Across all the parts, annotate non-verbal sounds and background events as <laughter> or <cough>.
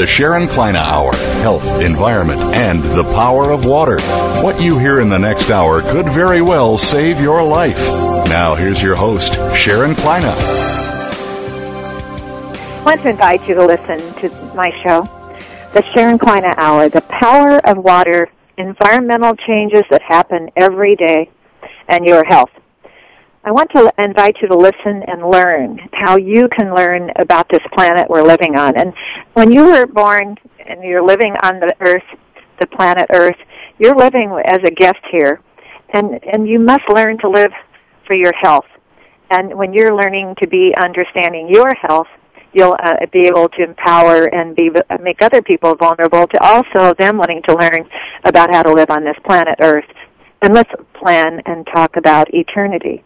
The Sharon Kleyne Hour Health, Environment, and the Power of Water. What you hear in the next hour could very well save your life. Now, here's your host, Sharon Kleyne. I want to invite you to listen to my show, The Sharon Kleyne Hour The Power of Water, Environmental Changes That Happen Every Day, and Your Health. I want to invite you to listen and learn how you can learn about this planet we're living on. And when you were born and you're living on the earth, the planet earth, you're living as a guest here. And, and you must learn to live for your health. And when you're learning to be understanding your health, you'll uh, be able to empower and be, make other people vulnerable to also them wanting to learn about how to live on this planet earth. And let's plan and talk about eternity.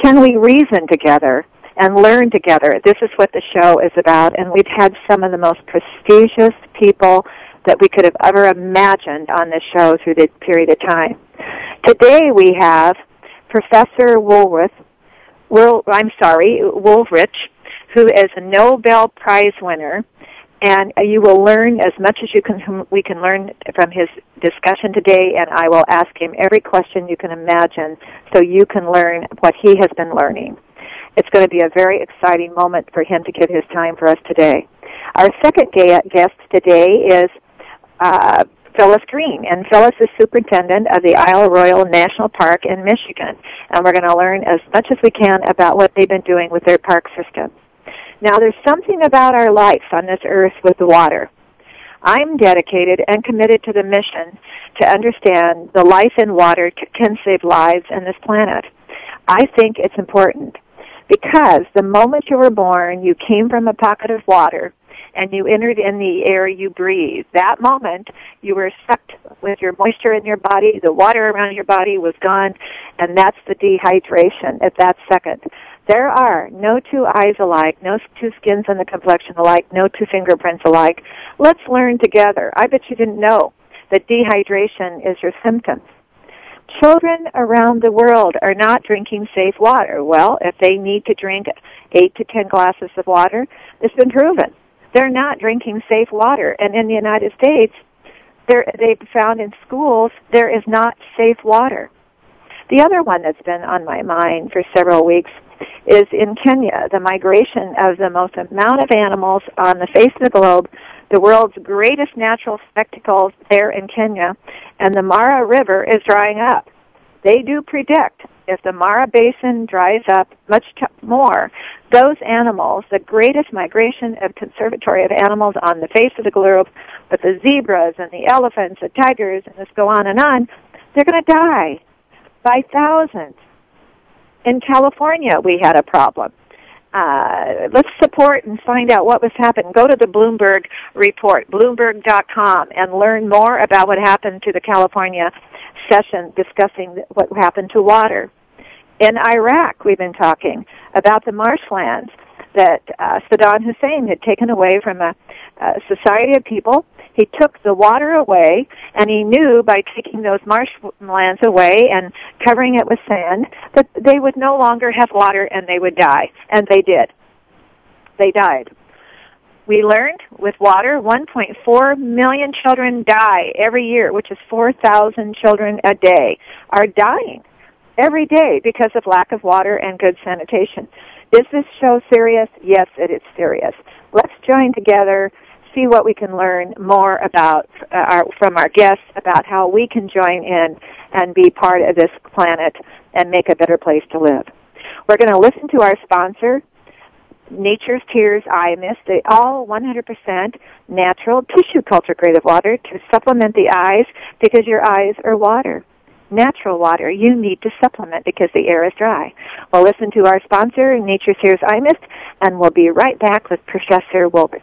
Can we reason together and learn together? This is what the show is about, and we've had some of the most prestigious people that we could have ever imagined on this show through this period of time. Today we have Professor Woolworth, I'm sorry, Woolrich, who is a Nobel Prize winner and you will learn as much as you can we can learn from his discussion today and I will ask him every question you can imagine so you can learn what he has been learning. It's going to be a very exciting moment for him to give his time for us today. Our second guest today is uh, Phyllis Green, and Phyllis is superintendent of the Isle Royale National Park in Michigan, and we're going to learn as much as we can about what they've been doing with their park system. Now, there's something about our life on this earth with the water. I'm dedicated and committed to the mission to understand the life in water can save lives on this planet. I think it's important because the moment you were born, you came from a pocket of water and you entered in the air you breathe. That moment, you were sucked with your moisture in your body, the water around your body was gone, and that's the dehydration at that second. There are no two eyes alike, no two skins and the complexion alike, no two fingerprints alike. Let's learn together. I bet you didn't know that dehydration is your symptoms. Children around the world are not drinking safe water. Well, if they need to drink eight to ten glasses of water, it's been proven. They're not drinking safe water. And in the United States, they've found in schools there is not safe water. The other one that's been on my mind for several weeks is in Kenya, the migration of the most amount of animals on the face of the globe, the world's greatest natural spectacle there in Kenya, and the Mara River is drying up. They do predict if the Mara Basin dries up much t- more, those animals, the greatest migration of conservatory of animals on the face of the globe, but the zebras and the elephants, the tigers, and this go on and on, they're going to die by thousands. In California, we had a problem. Uh, let's support and find out what was happening. Go to the Bloomberg report, bloomberg.com, and learn more about what happened to the California session discussing what happened to water. In Iraq, we've been talking about the marshlands that uh, Saddam Hussein had taken away from a, a society of people he took the water away, and he knew by taking those marshlands away and covering it with sand that they would no longer have water and they would die. And they did. They died. We learned with water, 1.4 million children die every year, which is 4,000 children a day, are dying every day because of lack of water and good sanitation. Is this show serious? Yes, it is serious. Let's join together see what we can learn more about uh, our, from our guests about how we can join in and be part of this planet and make a better place to live. We're going to listen to our sponsor, Nature's Tears Eye Mist, they all 100% natural tissue culture grade of water to supplement the eyes because your eyes are water. Natural water you need to supplement because the air is dry. We'll listen to our sponsor, Nature's Tears Eye Mist, and we'll be right back with Professor Wolbert.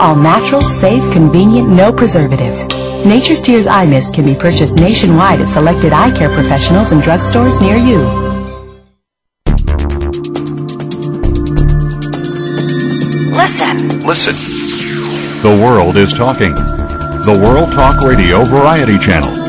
All natural, safe, convenient, no preservatives. Nature's Tears Eye Mist can be purchased nationwide at selected eye care professionals and drugstores near you. Listen. Listen. The world is talking. The World Talk Radio Variety Channel.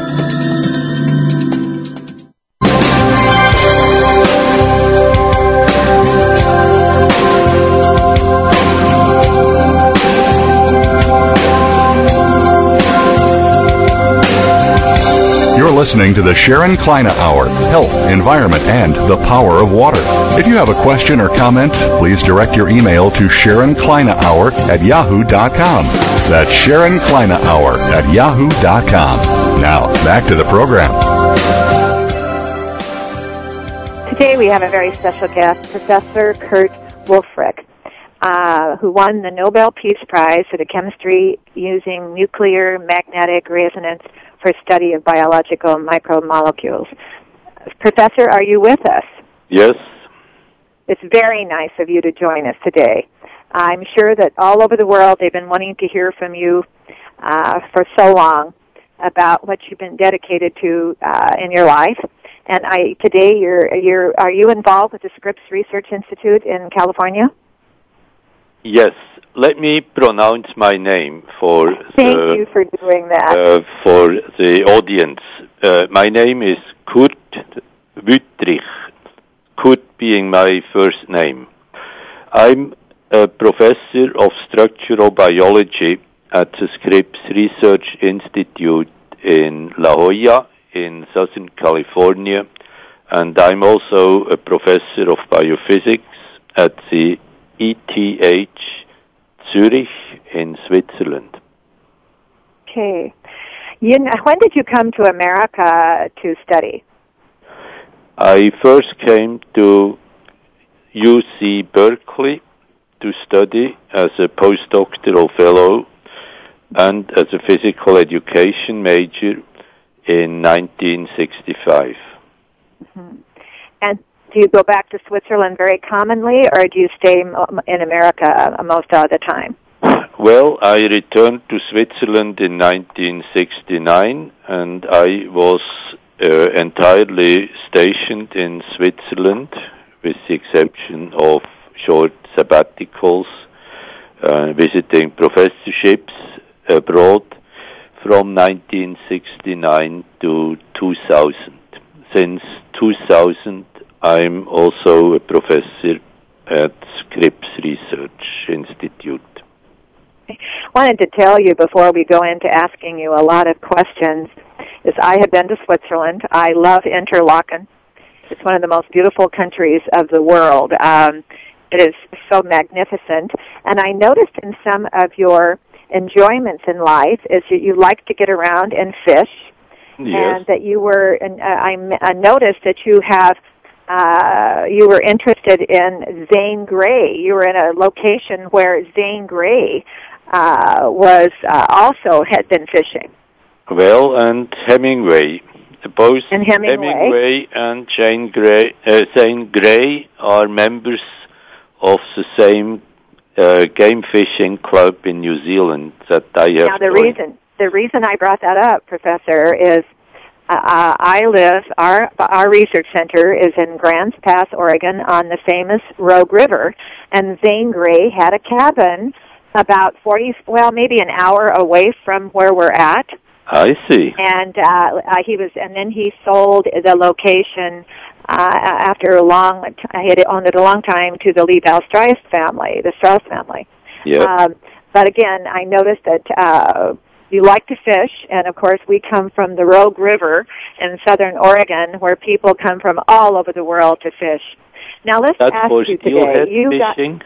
Listening to the Sharon Kleyne Hour Health, Environment, and the Power of Water. If you have a question or comment, please direct your email to Sharon Kleyne Hour at yahoo.com. That's Sharon Kleyne Hour at yahoo.com. Now, back to the program. Today we have a very special guest, Professor Kurt Wulfrich, uh, who won the Nobel Peace Prize for the chemistry using nuclear magnetic resonance for study of biological macromolecules. Professor, are you with us? Yes. It's very nice of you to join us today. I'm sure that all over the world they've been wanting to hear from you uh, for so long about what you've been dedicated to uh, in your life. And I today you're you're are you involved with the Scripps Research Institute in California? Yes. Let me pronounce my name for Thank the, you for doing that. uh, for the audience. Uh, my name is Kurt Wüthrich. Kurt being my first name. I'm a professor of structural biology at the Scripps Research Institute in La Jolla in Southern California, and I'm also a professor of biophysics at the ETH Zurich in Switzerland. Okay. You know, when did you come to America to study? I first came to UC Berkeley to study as a postdoctoral fellow and as a physical education major in 1965. Mm-hmm. And do you go back to Switzerland very commonly, or do you stay in America most of the time? Well, I returned to Switzerland in 1969 and I was uh, entirely stationed in Switzerland with the exception of short sabbaticals, uh, visiting professorships abroad from 1969 to 2000. Since 2000, I'm also a professor at Scripps Research Institute. I wanted to tell you before we go into asking you a lot of questions is I have been to Switzerland. I love Interlaken. It's one of the most beautiful countries of the world. Um, it is so magnificent. And I noticed in some of your enjoyments in life is that you like to get around and fish. Yes. And that you were, and uh, I, I noticed that you have uh, you were interested in Zane Grey. You were in a location where Zane Grey uh, was uh, also had been fishing. Well, and Hemingway. Both And Hemingway. and Jane Grey, uh, Zane Grey are members of the same uh, game fishing club in New Zealand that I have now the joined. reason the reason I brought that up, Professor, is uh, I live our our research center is in Grants Pass, Oregon, on the famous Rogue River, and Zane Grey had a cabin about 40, well, maybe an hour away from where we're at. I see. And uh, uh, he was, and then he sold the location uh, after a long, he had owned it a long time to the Levi Strauss family, the Strauss family. Yeah. Um, but again, I noticed that uh, you like to fish, and of course, we come from the Rogue River in southern Oregon, where people come from all over the world to fish. Now, let's That's ask for you today. You got fishing.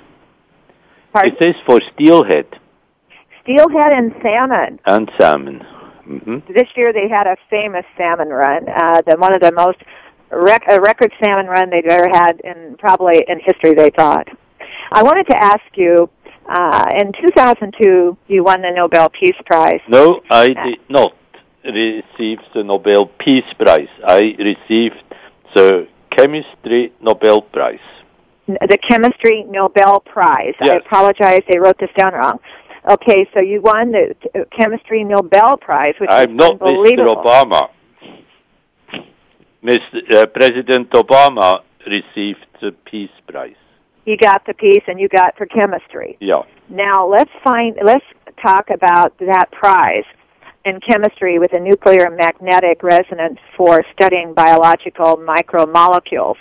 pardon? It is for steelhead steelhead and salmon. and salmon. hmm This year, they had a famous salmon run, uh, the one of the most rec- a record salmon run they've ever had in probably in history. They thought. I wanted to ask you. Uh, in 2002, you won the Nobel Peace Prize. No, I did not receive the Nobel Peace Prize. I received the Chemistry Nobel Prize. the Chemistry Nobel Prize. I apologize, they wrote this down wrong. Okay, so you won the uh, Chemistry Nobel Prize, which I'm is not Mr. Obama. Mr. Uh, President Obama received the Peace Prize. You got the piece, and you got for chemistry. Yeah. Now let's find. Let's talk about that prize in chemistry with a nuclear magnetic resonance for studying biological macromolecules.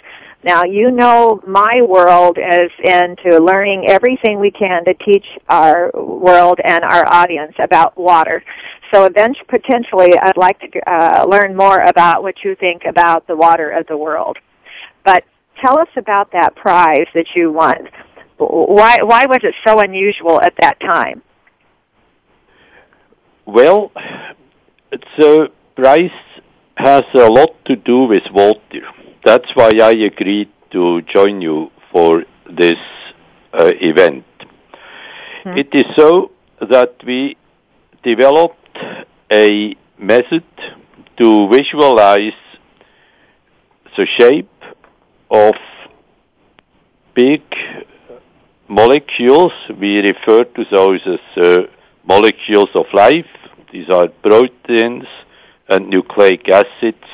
Now you know my world is into learning everything we can to teach our world and our audience about water. So eventually, potentially, I'd like to uh, learn more about what you think about the water of the world. But tell us about that prize that you won. Why why was it so unusual at that time? Well, the prize has a lot to do with water. That's why I agreed to join you for this uh, event. It is so that we developed a method to visualize the shape of big molecules. We refer to those as uh, molecules of life. These are proteins and nucleic acids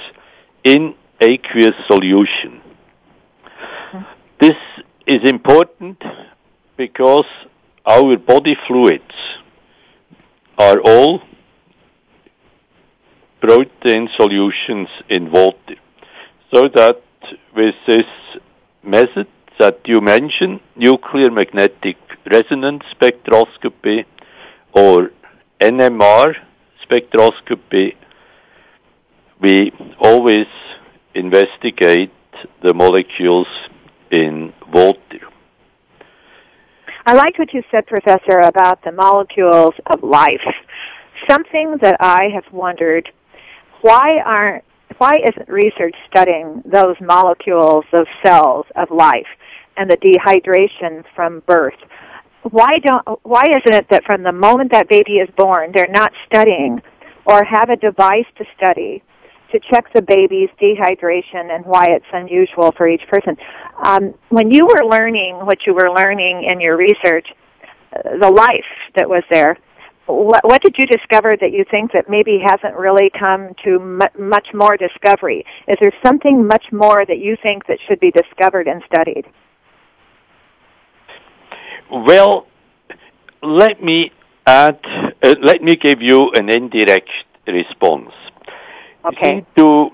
in aqueous solution. This is important because our body fluids are all protein solutions in water. So that with this method that you mentioned, nuclear magnetic resonance spectroscopy or NMR spectroscopy, we always investigate the molecules in water. I liked what you said, Professor, about the molecules of life. Something that I have wondered: why aren't why isn't research studying those molecules those cells of life and the dehydration from birth? Why don't why isn't it that from the moment that baby is born, they're not studying or have a device to study to check the baby's dehydration and why it's unusual for each person. Um, when you were learning what you were learning in your research, uh, the life that was there, what, what did you discover that you think that maybe hasn't really come to mu- much more discovery? Is there something much more that you think that should be discovered and studied? Well, let me add, uh, let me give you an indirect response. Okay. To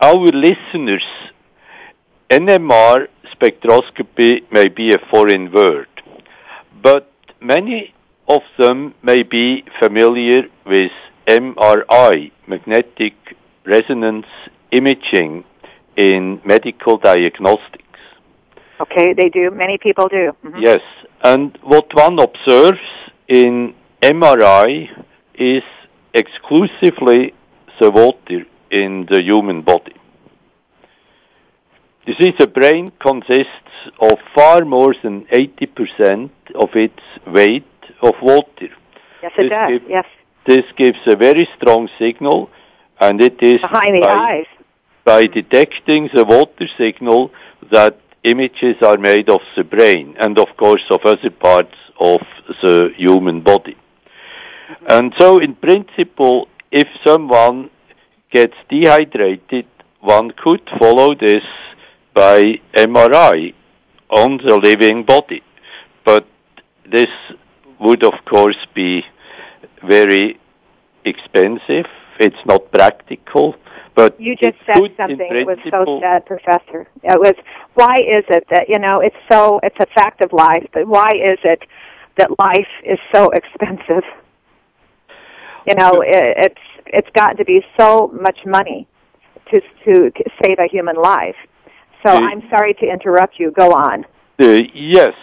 our listeners, NMR spectroscopy may be a foreign word, but many of them may be familiar with MRI, magnetic resonance imaging in medical diagnostics. Okay, they do. Many people do. Mhm. Yes, and what one observes in MRI is exclusively the water in the human body. You see, the brain consists of far more than 80% of its weight of water. Yes, it This does. gives- Yes, This gives a very strong signal, and it is behind the by, eyes. by detecting the water signal that images are made of the brain and, of course, of other parts of the human body. Mm-hmm. And so, in principle, if someone gets dehydrated, one could follow this by MRI on the living body. But this would of course be very expensive. It's not practical, but You just said in something that was so sad, Professor. It was why is it that you know it's so it's a fact of life, but why is it that life is so expensive? You know, it, it's it's got to be so much money to to save a human life. So Uh, I'm sorry to interrupt you. Go on. Uh, yes.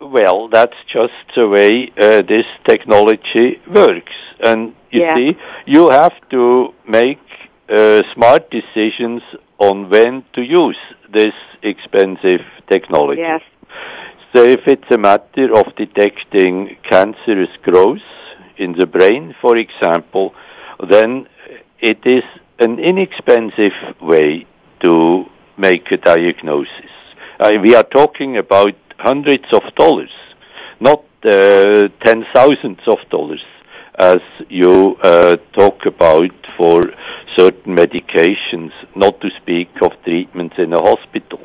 Well, that's just the way uh, this technology works. And you Yeah. see, you have to make uh, smart decisions on when to use this expensive technology. Yes. So if it's a matter of detecting cancerous growth in the brain, for example, then it is an inexpensive way to make a diagnosis. Uh, we are talking about hundreds of dollars, not uh, ten thousands of dollars, as you uh, talk about for certain medications, not to speak of treatments in a hospital.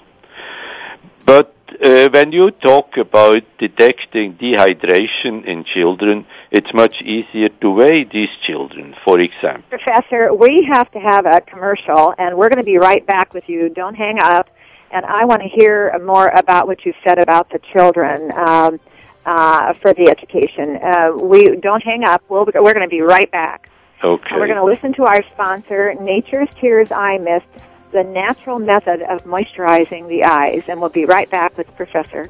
But uh, when you talk about detecting dehydration in children, it's much easier to weigh these children, for example. Professor, we have to have a commercial, and we're going to be right back with you. Don't hang up. And I want to hear more about what you said about the children um, uh, for the education. Uh, we don't hang up. We'll, we're going to be right back. Okay. We're going to listen to our sponsor, Nature's Tears Eye Mist, the natural method of moisturizing the eyes. And we'll be right back with Professor.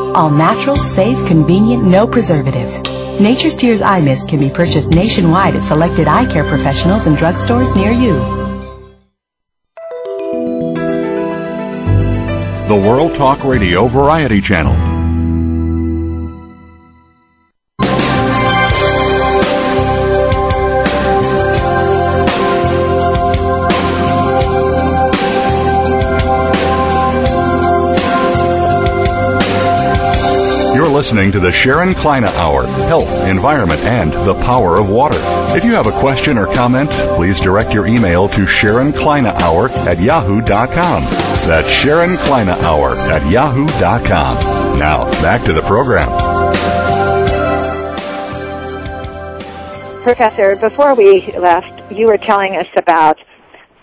All natural, safe, convenient, no preservatives. Nature's Tears Eye Mist can be purchased nationwide at selected eye care professionals and drugstores near you. The World Talk Radio Variety Channel. Listening to the Sharon Kleyne Hour Health, Environment, and the Power of Water. If you have a question or comment, please direct your email to Sharon Kleyne Hour at yahoo.com. That's Sharon Kleyne Hour at yahoo.com. Now, back to the program. Professor, before we left, you were telling us about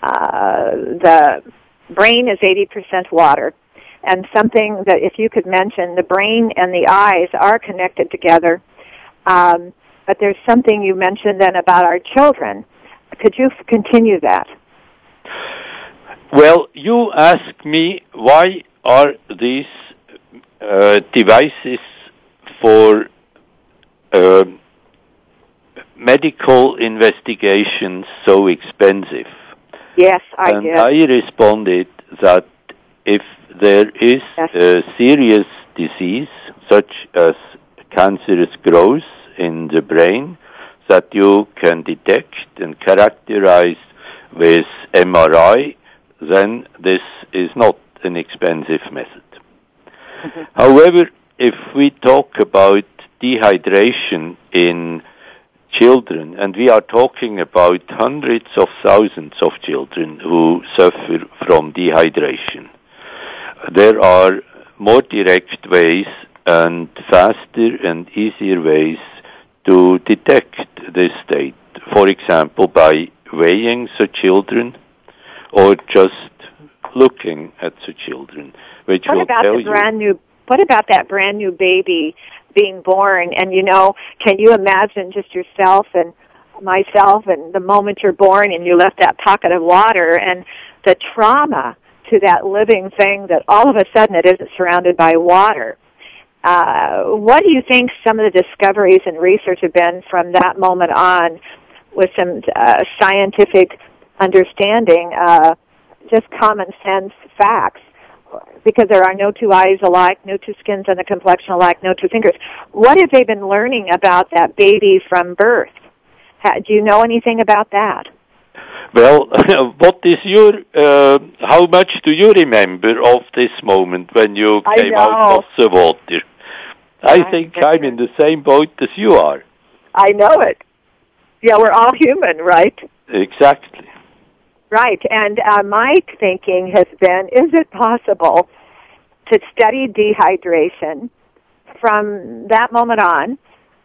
uh, the brain is 80% water. And something that, if you could mention, the brain and the eyes are connected together. Um, but there's something you mentioned then about our children. Could you f- continue that? Well, you ask me why are these uh, devices for uh, medical investigations so expensive? Yes, I and did. I responded that if there is a serious disease such as cancerous growth in the brain that you can detect and characterize with MRI, then this is not an expensive method. Mm-hmm. However, if we talk about dehydration in children, and we are talking about hundreds of thousands of children who suffer from dehydration, there are more direct ways and faster and easier ways to detect this state. For example, by weighing the children or just looking at the children, which What will about tell the you. brand new? What about that brand new baby being born? And you know, can you imagine just yourself and myself and the moment you're born and you left that pocket of water and the trauma to that living thing that all of a sudden it isn't surrounded by water. Uh, what do you think some of the discoveries and research have been from that moment on with some uh, scientific understanding, uh, just common sense facts? Because there are no two eyes alike, no two skins and a complexion alike, no two fingers. What have they been learning about that baby from birth? Ha- do you know anything about that? Well, <laughs> what is your, uh, how much do you remember of this moment when you I came out of the water? I I think I'm in the same boat as you are. I know it. Yeah, we're all human, right? Exactly. Right. And uh, my thinking has been, is it possible to study dehydration from that moment on?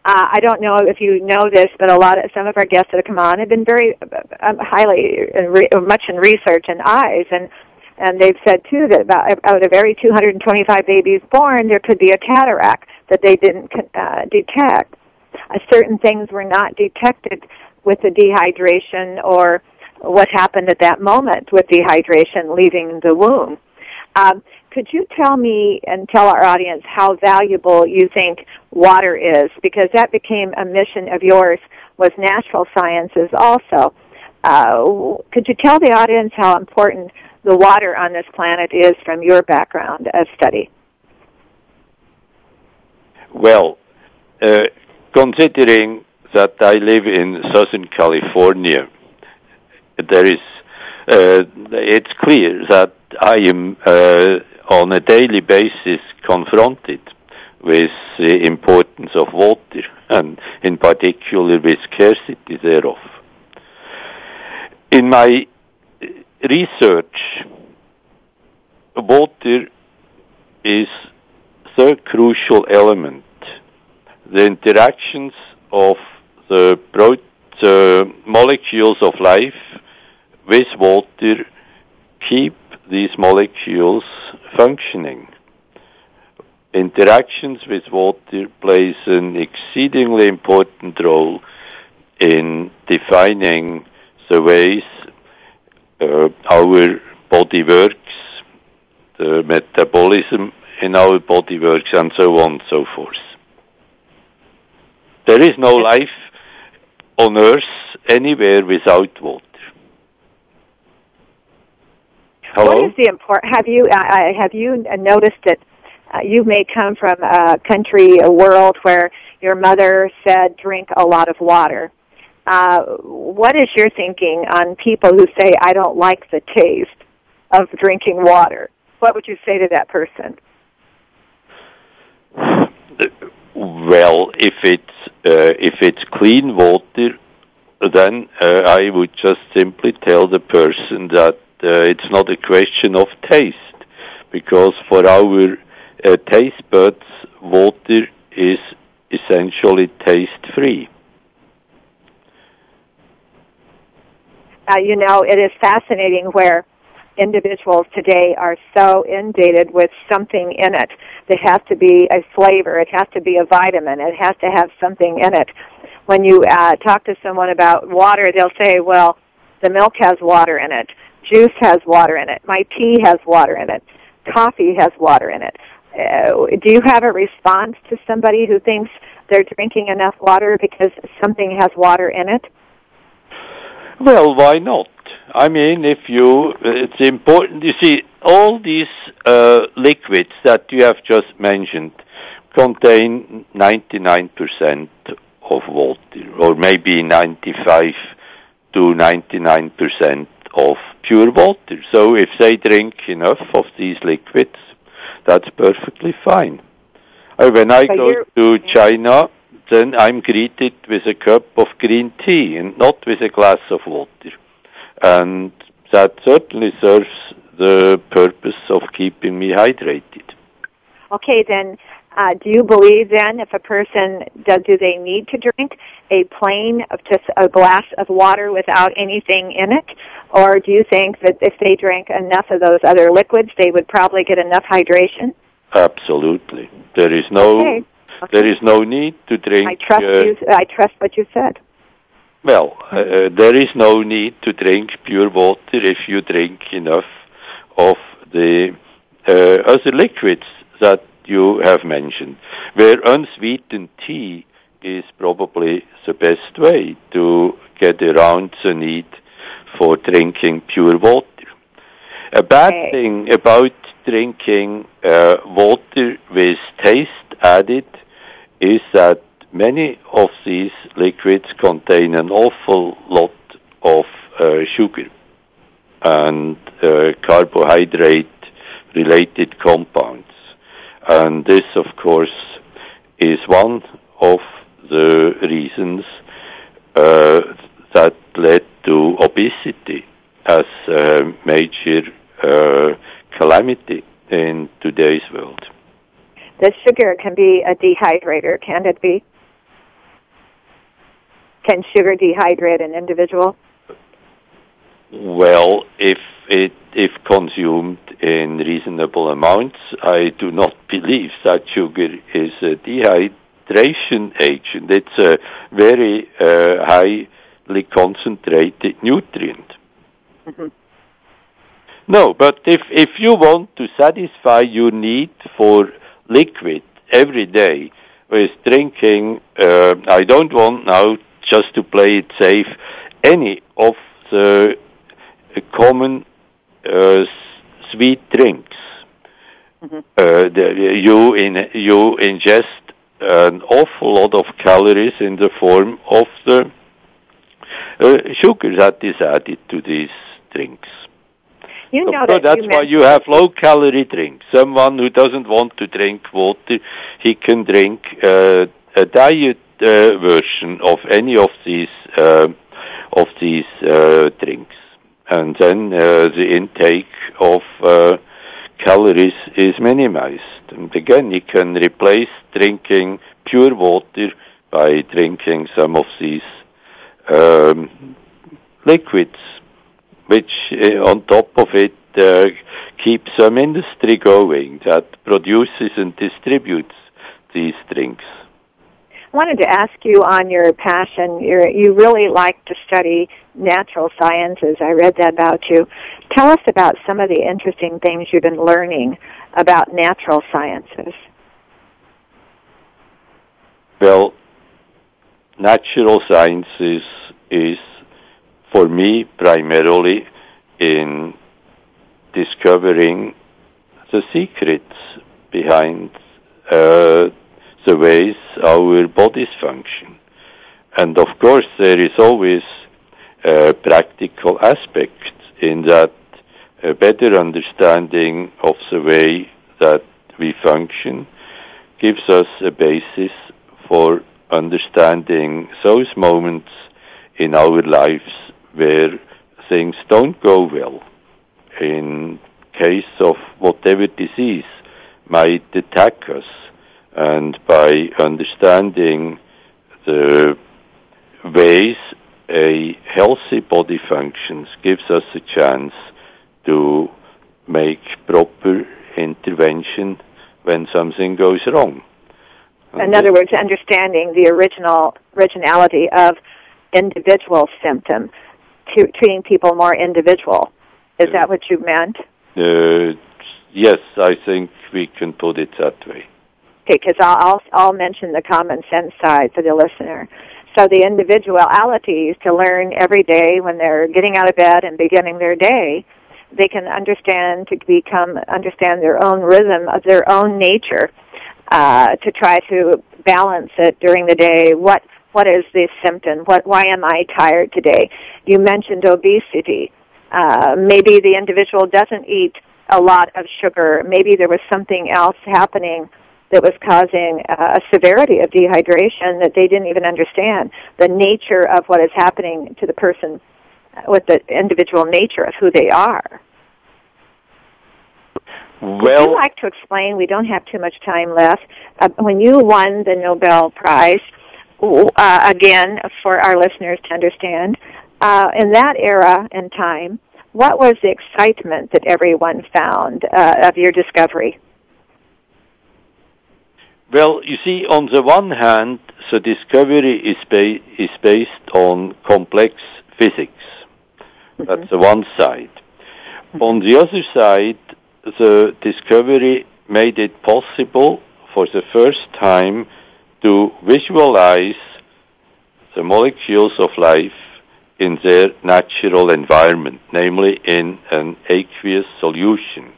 Uh, I don't know if you know this, but a lot of some of our guests that have come on have been very um, highly in re- much in research and eyes, and and they've said too that about out of every 225 babies born, there could be a cataract that they didn't uh, detect. Uh, certain things were not detected with the dehydration or what happened at that moment with dehydration leaving the womb. Um, could you tell me and tell our audience how valuable you think water is? Because that became a mission of yours was natural sciences also. Uh, could you tell the audience how important the water on this planet is from your background of study? Well, uh, considering that I live in Southern California, there is, uh, it's clear that I am uh, on a daily basis confronted with the importance of water and in particular with scarcity thereof. In my research, water is the crucial element. The interactions of the, pro- molecules of life with water keep these molecules functioning. Interactions with water plays an exceedingly important role in defining the ways uh, our body works, the metabolism in our body works, and so on and so forth. There is no life on Earth anywhere without water. Hello? What is the import? Have you uh, uh, have you noticed that uh, you may come from a country, a world where your mother said drink a lot of water? Uh, what is your thinking on people who say I don't like the taste of drinking water? What would you say to that person? Well, if it's uh, if it's clean water, then uh, I would just simply tell the person that it's not a question of taste, because for our uh, taste buds, water is essentially taste free. Uh, you know, it is fascinating where individuals today are so inundated with something in it. There has to be a flavor. It has to be a vitamin. It has to have something in it. When you uh, talk to someone about water, they'll say, well, the milk has water in it. Juice has water in it. My tea has water in it. Coffee has water in it. Uh, do you have a response to somebody who thinks they're drinking enough water because something has water in it? Well, why not? I mean, if you, it's important. You see, all these uh, liquids that you have just mentioned contain 99% of water, or maybe 95 to 99% of pure water. So if they drink enough of these liquids, that's perfectly fine. Uh, when I So go to China, then I'm greeted with a cup of green tea and not with a glass of water. And that certainly serves the purpose of keeping me hydrated. Okay, then, uh, do you believe then if a person does, do they need to drink a plain of just a glass of water without anything in it, or do you think that if they drank enough of those other liquids, they would probably get enough hydration? Absolutely, there is no Okay. there is no need to drink. I trust uh, you. I trust what you said. Well, uh, there is no need to drink pure water if you drink enough of the uh, other liquids that you have mentioned, where unsweetened tea is probably the best way to get around the need for drinking pure water. A bad Okay. thing about drinking uh, water with taste added is that many of these liquids contain an awful lot of uh, sugar and uh, carbohydrate related compounds. And this, of course, is one of the reasons uh, that led to obesity as a major uh, calamity in today's world. The sugar can be a dehydrator, can it be? Can sugar dehydrate an individual? Well, if it if consumed in reasonable amounts, I do not believe that sugar is a dehydration agent. It's a very uh, highly concentrated nutrient. Mhm. No, but if if you want to satisfy your need for liquid every day with drinking, uh, I don't want now just to play it safe any of the common uh, sweet drinks. Mhm. Uh, the, you in you ingest an awful lot of calories in the form of the uh, sugar that is added to these drinks. You know So that that's you why you have low calorie drinks. Someone who doesn't want to drink water, he can drink uh, a diet uh, version of any of these uh, of these uh, drinks, and then uh, the intake of uh, calories is minimized. And again, you can replace drinking pure water by drinking some of these um, liquids which uh, on top of it uh, keeps some industry going that produces and distributes these drinks. Wanted to ask you on your passion. You're, you really like to study natural sciences. I read that about you. Tell us about some of the interesting things you've been learning about natural sciences. Well, natural sciences is for me primarily in discovering the secrets behind uh, the ways our bodies function. And of course, there is always a practical aspect in that a better understanding of the way that we function gives us a basis for understanding those moments in our lives where things don't go well. In case of whatever disease might attack us, and by understanding the ways a healthy body functions gives us a chance to make proper intervention when something goes wrong. In other words, understanding the original originality of individual symptom, to, treating people more individual. Is that what you meant? Uh, yes, I think we can put it that way. Because I'll, I'll I'll mention the common sense side for the listener. So the individualities to learn every day when they're getting out of bed and beginning their day, they can understand to become understand their own rhythm of their own nature, uh, to try to balance it during the day. What what is the symptom? What why am I tired today? You mentioned obesity. Uh, maybe the individual doesn't eat a lot of sugar. Maybe there was something else happening that was causing uh, a severity of dehydration that they didn't even understand. The nature of what is happening to the person uh, with the individual nature of who they are. Would you Well, like to explain? We don't have too much time left. Uh, when you won the Nobel Prize, uh, again, for our listeners to understand, uh, in that era and time, what was the excitement that everyone found uh, of your discovery? Well, you see, on the one hand, the discovery is, ba- is based on complex physics. That's the one side. On the other side, the discovery made it possible for the first time to visualize the molecules of life in their natural environment, namely in an aqueous solution,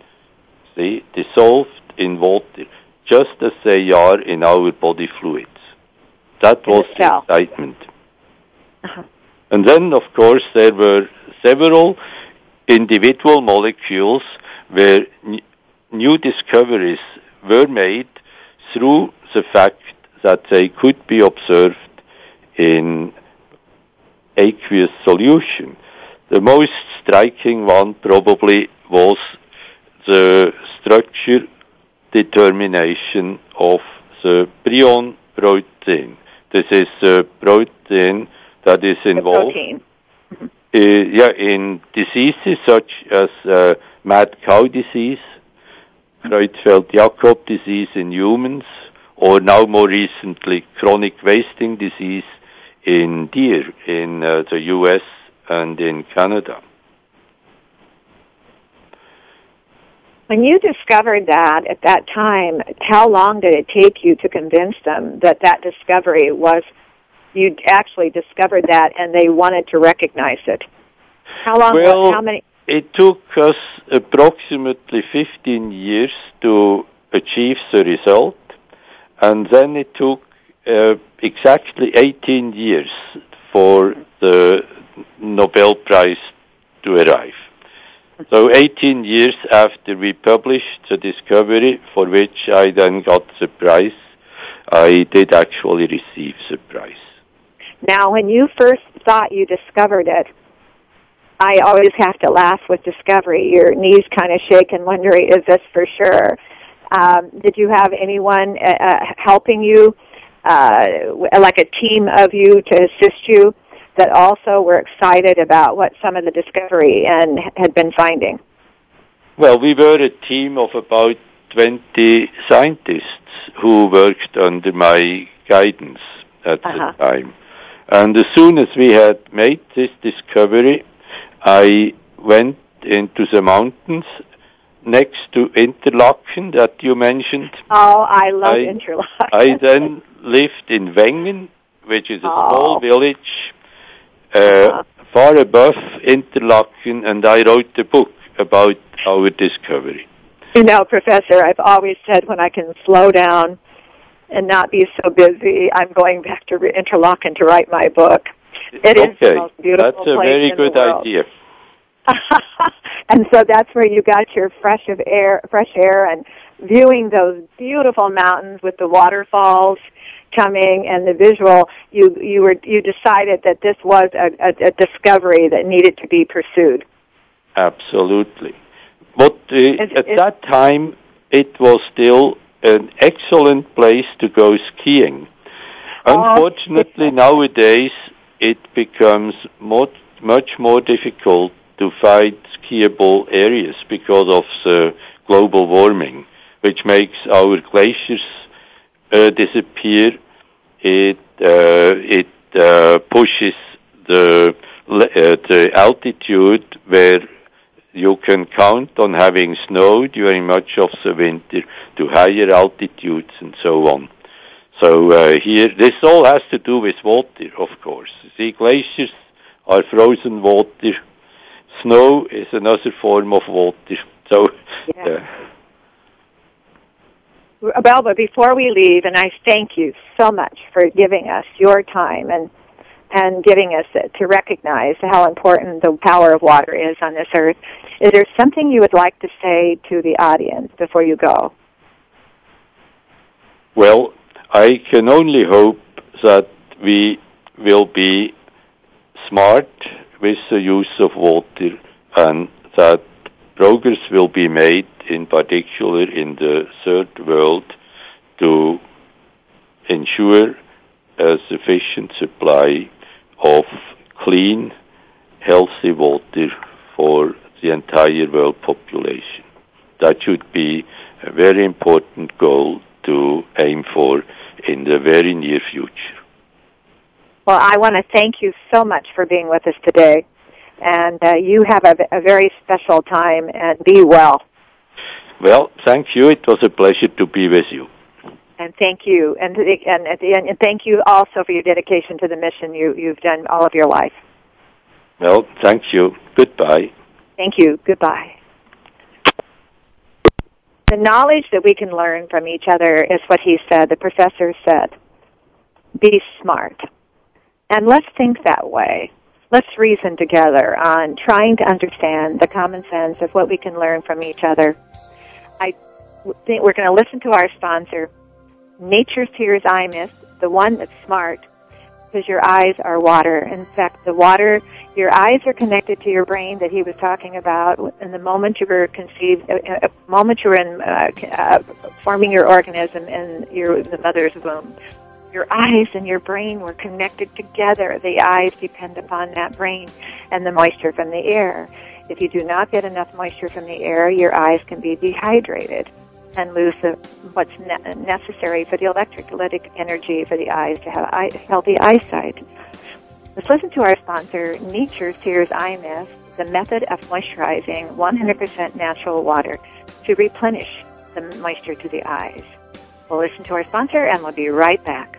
see, dissolved in water, just as they are in our body fluids. That was the excitement. Uh-huh. And then, of course, there were several individual molecules where n- new discoveries were made through the fact that they could be observed in aqueous solution. The most striking one probably was the structure determination of the prion protein. This is the protein that is involved uh, yeah, in diseases such as uh, mad cow disease, Creutzfeldt-Jakob disease in humans, or now more recently chronic wasting disease in deer in uh, the U.S. and in Canada. When you discovered that at that time, how long did it take you to convince them that that discovery was, you actually discovered that and they wanted to recognize it? How long, Well, how many, It took us approximately 15 years to achieve the result, and then it took uh, exactly 18 years for the Nobel Prize to arrive. So 18 years after we published the discovery, for which I then got the prize, I did actually receive the prize. now when you first thought you discovered it, I always have to laugh with discovery. Your knees kind of shake and wondering, is this for sure? Um, did you have anyone uh, uh, helping you, uh, like a team of you to assist you that also were excited about what some of the discovery and had been finding? Well, we were a team of about 20 scientists who worked under my guidance at Uh-huh. the time. And as soon as we had made this discovery, I went into the mountains next to Interlaken that you mentioned. Oh, I love I- Interlaken. I then lived in Wengen, which is a Oh. small village uh, far above Interlaken, and I wrote a book about our discovery. You know, Professor, I've always said when I can slow down and not be so busy, I'm going back to Interlaken to write my book. It is okay, the most beautiful that's a place very in good the world. idea. <laughs> and so that's where you got your fresh of air, fresh air, and viewing those beautiful mountains with the waterfalls coming and the visual. You you were you decided that this was a, a, a discovery that needed to be pursued. Absolutely. But uh, Is- at is- that time, it was still an excellent place to go skiing. Oh, Unfortunately, nowadays it becomes much, much more difficult to find skiable areas because of the global warming, which makes our glaciers uh, disappear. It uh, it uh, pushes the uh, the altitude where you can count on having snow during much of the winter to higher altitudes and so on. So uh, here, this all has to do with water, of course. See, glaciers are frozen water. Snow is another form of water. So, Yeah. uh, But before we leave, and I thank you so much for giving us your time and and giving us it to recognize how important the power of water is on this earth. Is there something you would like to say to the audience before you go? well, I can only hope that we will be smart with the use of water and that progress will be made, in particular in the third world, to ensure a sufficient supply of clean, healthy water for the entire world population. That should be a very important goal to aim for in the very near future. Well, I want to thank you so much for being with us today. And uh, you have a, a very special time and be well. Well, thank you. It was a pleasure to be with you. And thank you, and and at the end, and thank you also for your dedication to the mission you you've done all of your life. Well, thank you. Goodbye. Thank you. Goodbye. The knowledge that we can learn from each other is what he said. The professor said, "Be smart," and let's think that way. Let's reason together on trying to understand the common sense of what we can learn from each other. I think we're going to listen to our sponsor Nature's Tears Eye Mist, the one that's smart, because your eyes are water. In fact, the water, your eyes are connected to your brain that he was talking about. In the moment you were conceived, uh, uh moment you were in uh, uh, forming your organism in your the mother's womb, your eyes and your brain were connected together. The eyes depend upon that brain and the moisture from the air. If you do not get enough moisture from the air, your eyes can be dehydrated and lose the, what's ne- necessary for the electrolytic energy for the eyes to have eye, healthy eyesight. Let's listen to our sponsor, Nature's Tears Eye Mist, the method of moisturizing 100% natural water to replenish the moisture to the eyes. We'll listen to our sponsor and we'll be right back.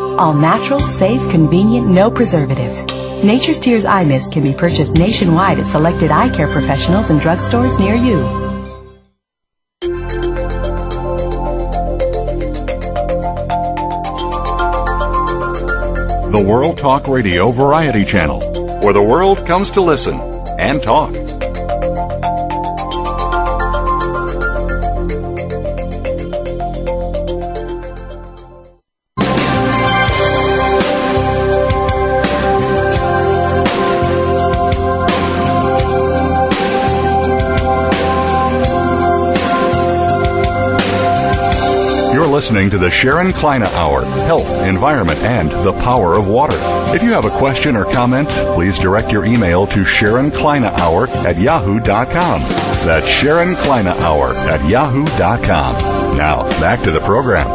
All natural, safe, convenient, no preservatives. Nature's Tears Eye Mist can be purchased nationwide at selected eye care professionals and drugstores near you. The World Talk Radio Variety Channel, where the world comes to listen and talk. Listening to the Sharon Kleyne Hour Health, Environment, and the Power of Water. If you have a question or comment, please direct your email to Sharon Kleyne Hour at yahoo.com. That's Sharon Kleyne Hour at yahoo.com. Now, back to the program.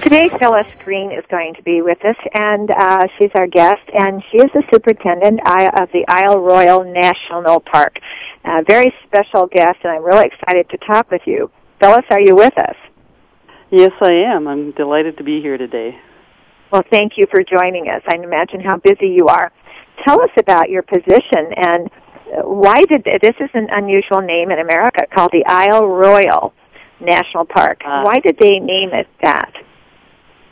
Today, Phyllis Green is going to be with us, and uh, she's our guest, and she is the superintendent of the Isle Royale National Park a very special guest, and I'm really excited to talk with you. Phyllis, are you with us? Yes, I am. I'm delighted to be here today. Well, thank you for joining us. I imagine how busy you are. Tell us about your position and why did this is an unusual name in America called the Isle Royale National Park. Uh, why did they name it that?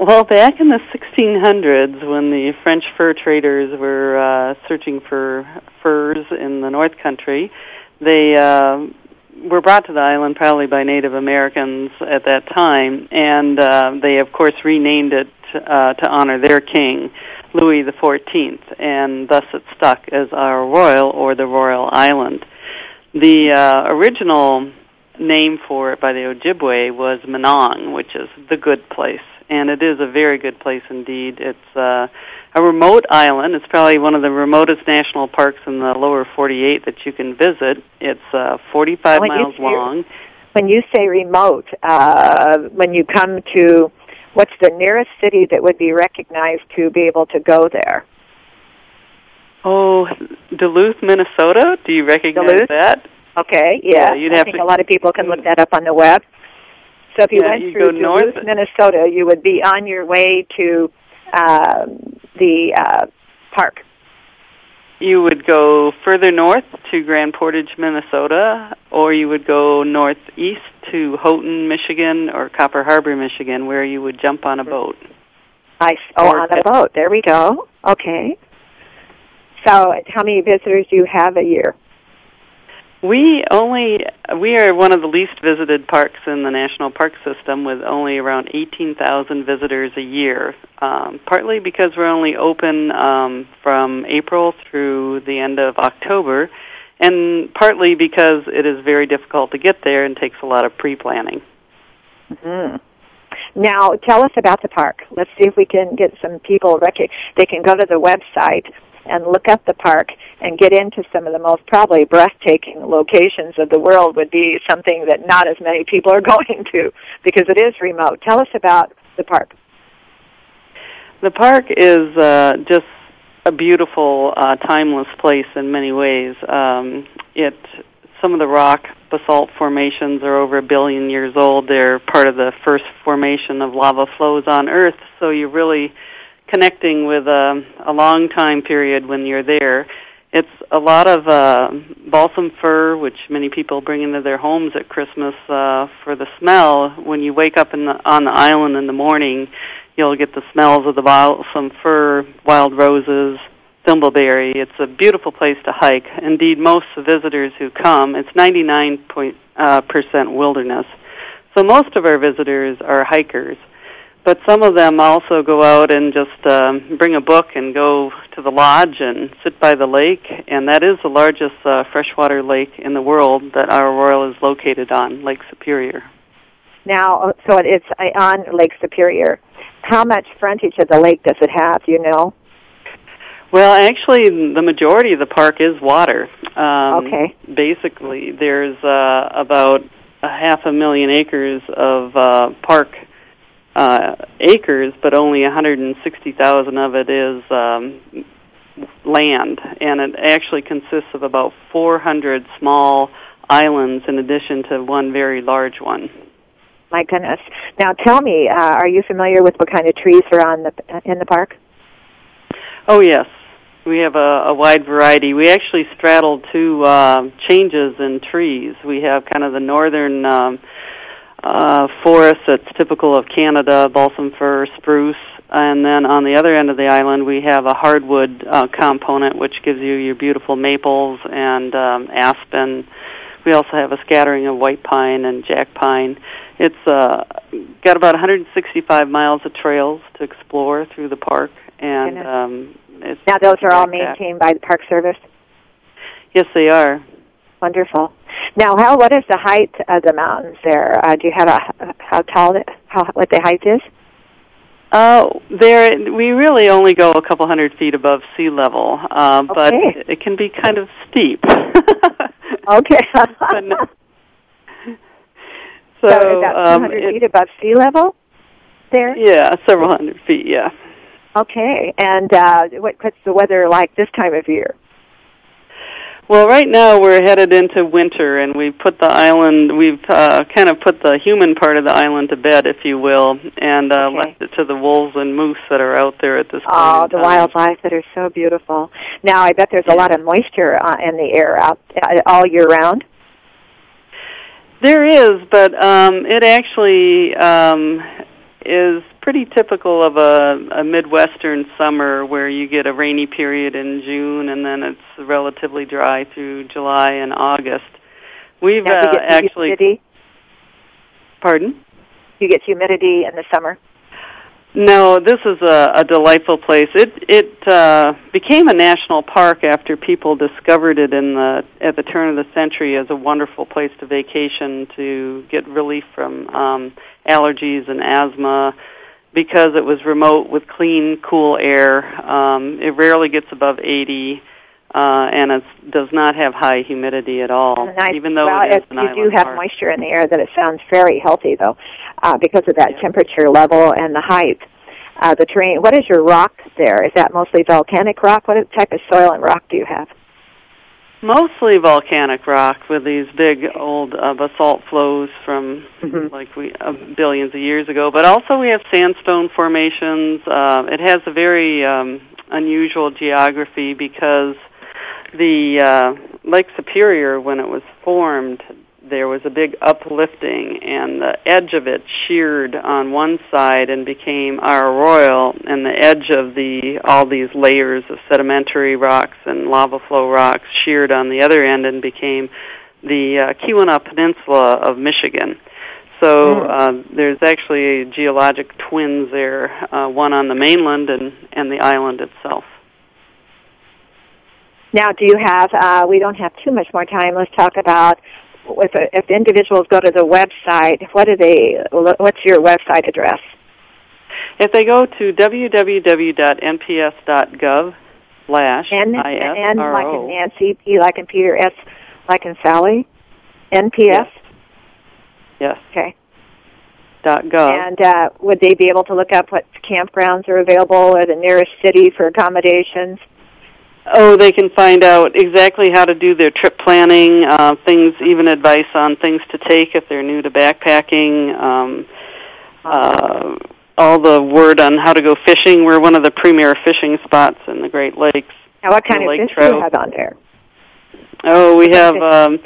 Well, back in the 1600s, when the French fur traders were uh, searching for furs in the North Country, they uh, were brought to the island probably by Native Americans at that time, and uh, they of course renamed it uh, to honor their king, Louis the Fourteenth, and thus it stuck as our royal or the Royal Island. The uh, original name for it by the Ojibwe was Minong, which is the good place, and it is a very good place indeed. It's uh, a remote island. It's probably one of the remotest national parks in the lower 48 that you can visit. It's uh, 45 when miles long. When you say remote, uh, when you come to what's the nearest city that would be recognized to be able to go there? Oh, Duluth, Minnesota. Do you recognize Duluth? that? Okay, yeah. yeah you'd have I think to, a lot of people can look that up on the web. So if you yeah, went through Duluth, north. Minnesota, you would be on your way to um, the uh, park. You would go further north to Grand Portage, Minnesota, or you would go northeast to Houghton, Michigan, or Copper Harbor, Michigan, where you would jump on a boat. I oh, or on a boat. There we go. Okay. So, how many visitors do you have a year? We only we are one of the least visited parks in the national park system, with only around eighteen thousand visitors a year. Um, partly because we're only open um, from April through the end of October, and partly because it is very difficult to get there and takes a lot of pre-planning. Mm-hmm. Now, tell us about the park. Let's see if we can get some people. They can go to the website and look up the park and get into some of the most probably breathtaking locations of the world would be something that not as many people are <laughs> going to because it is remote. Tell us about the park. The park is uh, just a beautiful, uh, timeless place in many ways. Um, it some of the rock basalt formations are over a billion years old. They're part of the first formation of lava flows on Earth, so you're really connecting with a, a long time period when you're there. It's a lot of uh, balsam fir, which many people bring into their homes at Christmas uh, for the smell. When you wake up in the, on the island in the morning, you'll get the smells of the balsam fir, wild roses, thimbleberry. It's a beautiful place to hike. Indeed, most visitors who come, it's 99 point, uh, percent wilderness. So most of our visitors are hikers but some of them also go out and just um, bring a book and go to the lodge and sit by the lake, and that is the largest uh, freshwater lake in the world that Isle Royale is located on, Lake Superior. Now, so it's on Lake Superior. How much frontage of the lake does it have? You know. Well, actually, the majority of the park is water. Um, okay. Basically, there's uh, about a half a million acres of uh, park uh, acres, but only 160,000 of it is um, land, and it actually consists of about 400 small islands in addition to one very large one. My goodness! Now, tell me, uh, are you familiar with what kind of trees are on the in the park? Oh yes, we have a, a wide variety. We actually straddle two uh, changes in trees. We have kind of the northern um, uh, forest that's typical of Canada, balsam fir, spruce, and then on the other end of the island we have a hardwood uh, component which gives you your beautiful maples and um, aspen. We also have a scattering of white pine and jack pine. It's uh, got about 165 miles of trails to explore through the park, and um, it's now those are all maintained by the Park Service. Yes, they are. Wonderful. Now, how what is the height of the mountains there? Uh, do you have a how tall it, how what the height is? Uh, there we really only go a couple hundred feet above sea level, uh, okay. but it can be kind of steep. <laughs> okay. <laughs> <laughs> so, so about um, 200 it, feet above sea level there? Yeah, several hundred feet, yeah. Okay. And uh, what, what's the weather like this time of year? Well, right now we're headed into winter, and we've put the island, we've uh, kind of put the human part of the island to bed, if you will, and uh, okay. left it to the wolves and moose that are out there at this point. Oh, the wildlife that are so beautiful. Now, I bet there's yeah. a lot of moisture uh, in the air out uh, all year round. There is, but um, it actually um, is pretty typical of a, a midwestern summer where you get a rainy period in June and then it's relatively dry through July and August. We've uh, actually. Humidity? Pardon? You get humidity in the summer. No, this is a, a delightful place. It it uh, became a national park after people discovered it in the at the turn of the century as a wonderful place to vacation to get relief from um, allergies and asthma because it was remote with clean, cool air. Um, it rarely gets above 80. Uh, and it does not have high humidity at all. Nice. Even though well, it is you do have park. moisture in the air, that it sounds very healthy, though, uh, because of that yeah. temperature level and the height. Uh, the terrain. What is your rock there? Is that mostly volcanic rock? What type of soil and rock do you have? Mostly volcanic rock with these big old uh, basalt flows from mm-hmm. like we uh, billions of years ago. But also we have sandstone formations. Uh, it has a very um, unusual geography because the uh, Lake Superior, when it was formed, there was a big uplifting and the edge of it sheared on one side and became Isle Royale and the edge of the all these layers of sedimentary rocks and lava flow rocks sheared on the other end and became the uh, Keweenaw Peninsula of Michigan. So uh, there's actually geologic twins there, uh, one on the mainland and, and the island itself. Now, do you have? Uh, we don't have too much more time. Let's talk about if if individuals go to the website. What do they? What's your website address? If they go to www.nps.gov slash N, N like in Nancy, P like in Peter, S like in Sally, NPS. Yes. yes. Okay. Dot gov. And uh, would they be able to look up what campgrounds are available or the nearest city for accommodations? Oh, they can find out exactly how to do their trip planning, uh, things, even advice on things to take if they're new to backpacking. Um, uh, all the word on how to go fishing. We're one of the premier fishing spots in the Great Lakes. Now, what kind of fish trout. do you have on there? Oh, we have um,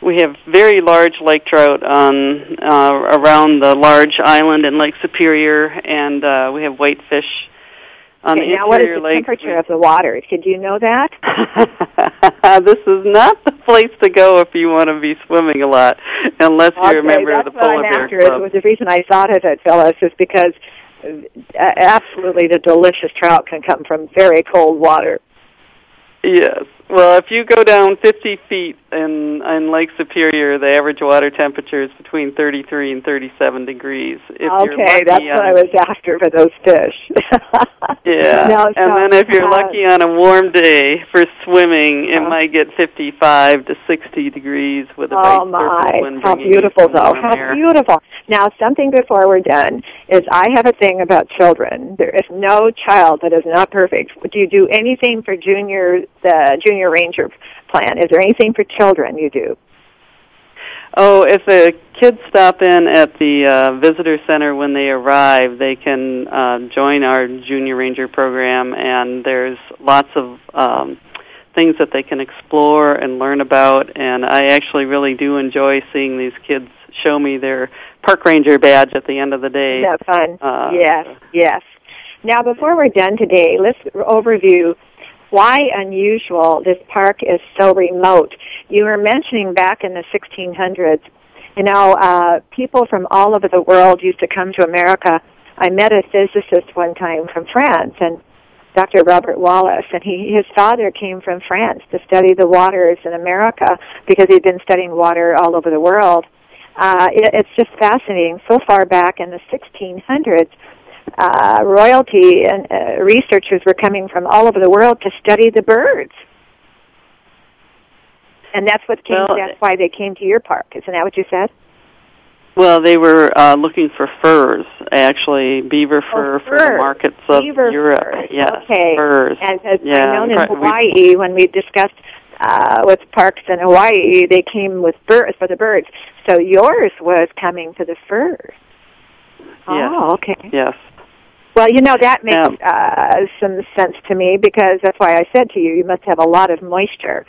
we have very large lake trout on uh, around the large island in Lake Superior, and uh, we have whitefish on okay, the now, what is the lake. temperature of the water? Did you know that? <laughs> this is not the place to go if you want to be swimming a lot, unless okay, you're a member of the Polar Bear after. Club. It was the reason I thought of it, Phyllis, is because uh, absolutely the delicious trout can come from very cold water. Yes. Well, if you go down 50 feet in in Lake Superior, the average water temperature is between 33 and 37 degrees. If okay, that's what I was after for those fish. <laughs> yeah. <laughs> No, and then if you're uh, lucky on a warm day for swimming, it uh, might get 55 to 60 degrees with a Oh nice my! wind How beautiful, though. How air. beautiful. Now, something before we're done is I have a thing about children. There is no child that is not perfect. Do you do anything for junior the junior ranger plan? Is there anything for children you do? Oh, if the kids stop in at the uh, visitor center when they arrive, they can uh, join our junior ranger program, and there's lots of um, things that they can explore and learn about. And I actually really do enjoy seeing these kids show me their park ranger badge at the end of the day. Isn't that fun? Uh, yes, yes. Now, before we're done today, let's overview why unusual this park is so remote. You were mentioning back in the 1600s, you know, uh, people from all over the world used to come to America. I met a physicist one time from France, and Dr. Robert Wallace, and he, his father came from France to study the waters in America because he'd been studying water all over the world. Uh, it, it's just fascinating. So far back in the 1600s, uh, royalty and uh, researchers were coming from all over the world to study the birds. And that's what came. Well, that's why they came to your park. Isn't that what you said? Well, they were uh, looking for furs, actually, beaver fur oh, for the markets of Beaver Europe. Furs. Yes, okay. furs. And as Yeah, I know in right, we- Hawaii, when we discussed uh, with parks in Hawaii, they came with birds for the birds. So yours was coming to the furs. Yes. Oh, okay. Yes. Well, you know that makes uh, some sense to me because that's why I said to you, you must have a lot of moisture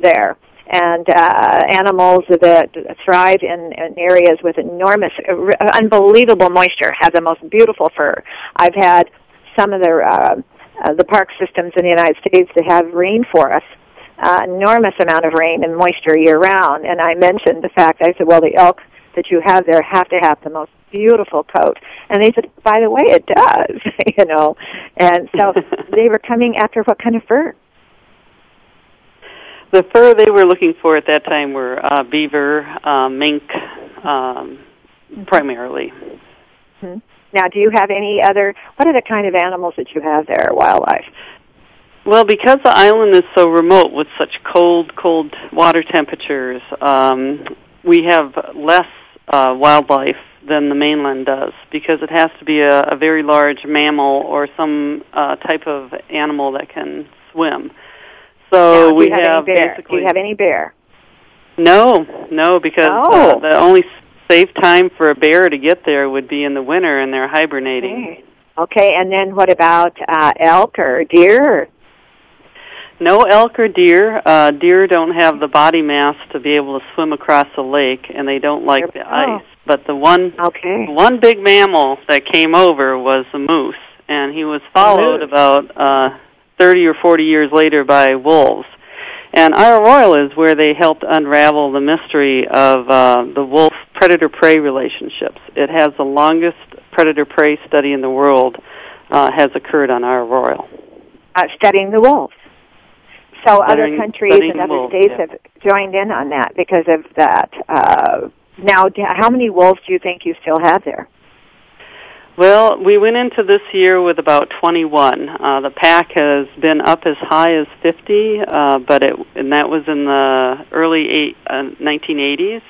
there, and uh, animals that thrive in, in areas with enormous, uh, unbelievable moisture have the most beautiful fur. I've had some of the uh, uh, the park systems in the United States that have rainforests, uh, enormous amount of rain and moisture year round. And I mentioned the fact I said, well, the elk that you have there have to have the most beautiful coat. And they said, by the way, it does, <laughs> you know. And so <laughs> they were coming after what kind of fur? The fur they were looking for at that time were uh, beaver, uh, mink, um, primarily. Hmm. Now, do you have any other? What are the kind of animals that you have there? Wildlife. Well, because the island is so remote with such cold, cold water temperatures, um, we have less uh, wildlife than the mainland does because it has to be a, a very large mammal or some uh, type of animal that can swim. So now, we have, have any bear? basically Do you have any bear? no, no, because Oh. uh, the only safe time for a bear to get there would be in the winter, and they're hibernating. Okay. Okay, and then what about uh, elk or deer? No elk or deer. Uh, deer don't have the body mass to be able to swim across the lake, and they don't like the Oh. ice. But the one Okay. one big mammal that came over was the moose, and he was followed about uh, 30 or 40 years later by wolves. And Isle Royale is where they helped unravel the mystery of uh, the wolf predator prey relationships. It has the longest predator prey study in the world uh, has occurred on Isle Royale. Uh, studying the wolves. So Studying- other countries and other wolves, states yeah. have joined in on that because of that. Uh, now, how many wolves do you think you still have there? Well, we went into this year with about 21. Uh, the pack has been up as high as 50, uh, but it and that was in the early eight, uh, 1980s.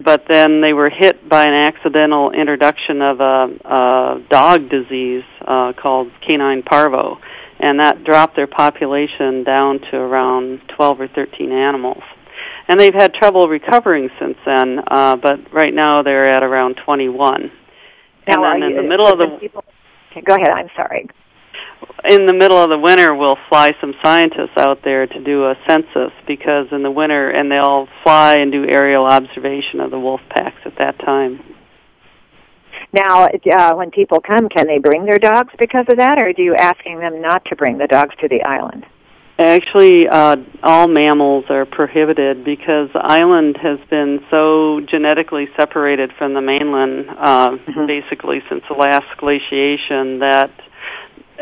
But then they were hit by an accidental introduction of a, a dog disease uh, called canine parvo, and that dropped their population down to around 12 or 13 animals. And they've had trouble recovering since then, uh, but right now they're at around 21 Now, and then in you- the middle of the people- Okay, go ahead. I'm sorry. in the middle of the winter we'll fly some scientists out there to do a census because in the winter and they'll fly and do aerial observation of the wolf packs at that time. Now, uh, when people come, can they bring their dogs because of that, or do you asking them not to bring the dogs to the island? Actually, uh, all mammals are prohibited because the island has been so genetically separated from the mainland, uh, Mhm. basically since the last glaciation, that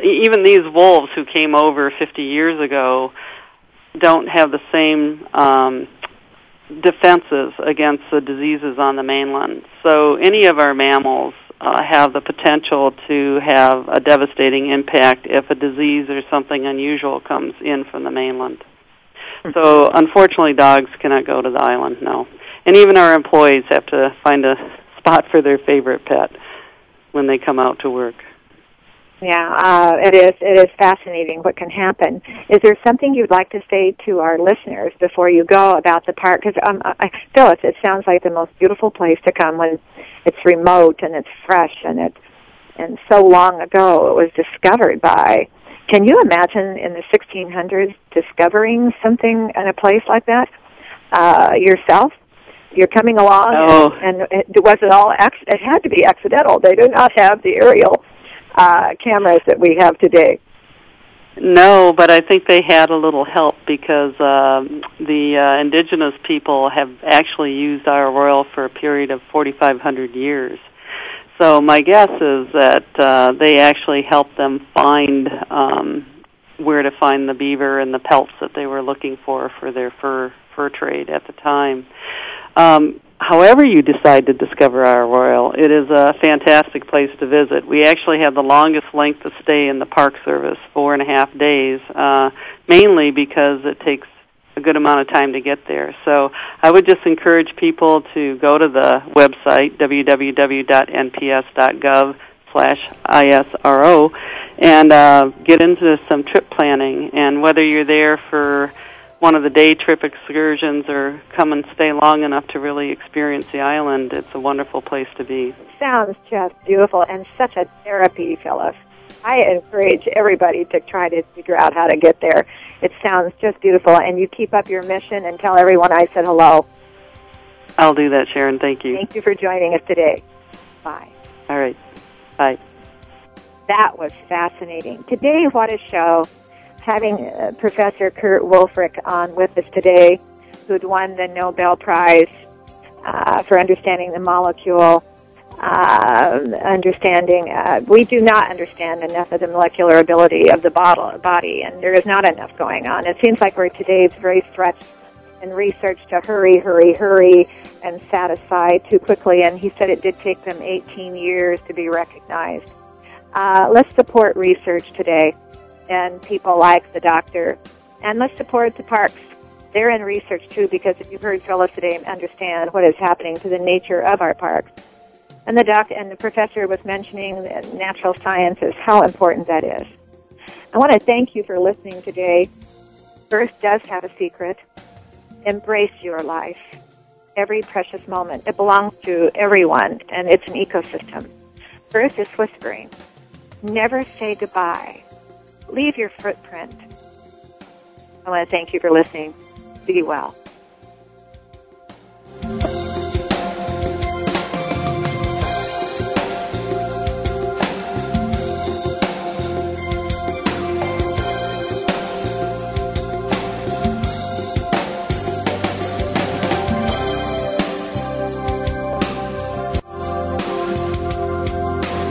even these wolves who came over 50 years ago don't have the same um, defenses against the diseases on the mainland. So any of our mammals uh, have the potential to have a devastating impact if a disease or something unusual comes in from the mainland. So unfortunately, dogs cannot go to the island. No, and even our employees have to find a spot for their favorite pet when they come out to work. Yeah, uh, it is. It is fascinating what can happen. Is there something you'd like to say to our listeners before you go about the park? Because um, I, Phyllis, it sounds like the most beautiful place to come when it's remote and it's fresh and it's and so long ago it was discovered by. Can you imagine in the 1600s discovering something in a place like that uh, yourself? You're coming along, Oh. and, and it was it all? Ac- it had to be accidental. They did not have the aerial uh, cameras that we have today. No, but I think they had a little help because um, the uh, indigenous people have actually used Isle Royale for a period of 4,500 years. So my guess is that uh, they actually helped them find um, where to find the beaver and the pelts that they were looking for for their fur fur trade at the time. Um, however you decide to discover Isle Royale, it is a fantastic place to visit. We actually have the longest length of stay in the Park Service, four and a half days, uh, mainly because it takes a good amount of time to get there. So I would just encourage people to go to the website, www.nps.gov slash ISRO, and uh, get into some trip planning. And whether you're there for one of the day trip excursions or come and stay long enough to really experience the island, it's a wonderful place to be. Sounds just beautiful and such a therapy, Phyllis. I encourage everybody to try to figure out how to get there. It sounds just beautiful, and you keep up your mission and tell everyone I said hello. I'll do that, Sharon. Thank you. Thank you for joining us today. Bye. All right. Bye. That was fascinating. Today, what a show. Having uh, Professor Kurt Wüthrich on with us today, who'd won the Nobel Prize uh, for understanding the molecule, uh, understanding, uh, we do not understand enough of the molecular ability of the bottle, body, and there is not enough going on. It seems like we're today it's very stretched in research to hurry, hurry, hurry, and satisfy too quickly. And he said it did take them 18 years to be recognized. Uh, let's support research today and people like the doctor. And let's support the parks. They're in research too because if you've heard Phyllis today, understand what is happening to the nature of our parks. And the doc and the professor was mentioning natural sciences, how important that is. I want to thank you for listening today. Earth does have a secret. Embrace your life. Every precious moment. It belongs to everyone and it's an ecosystem. Earth is whispering. Never say goodbye. Leave your footprint. I want to thank you for listening. Be well.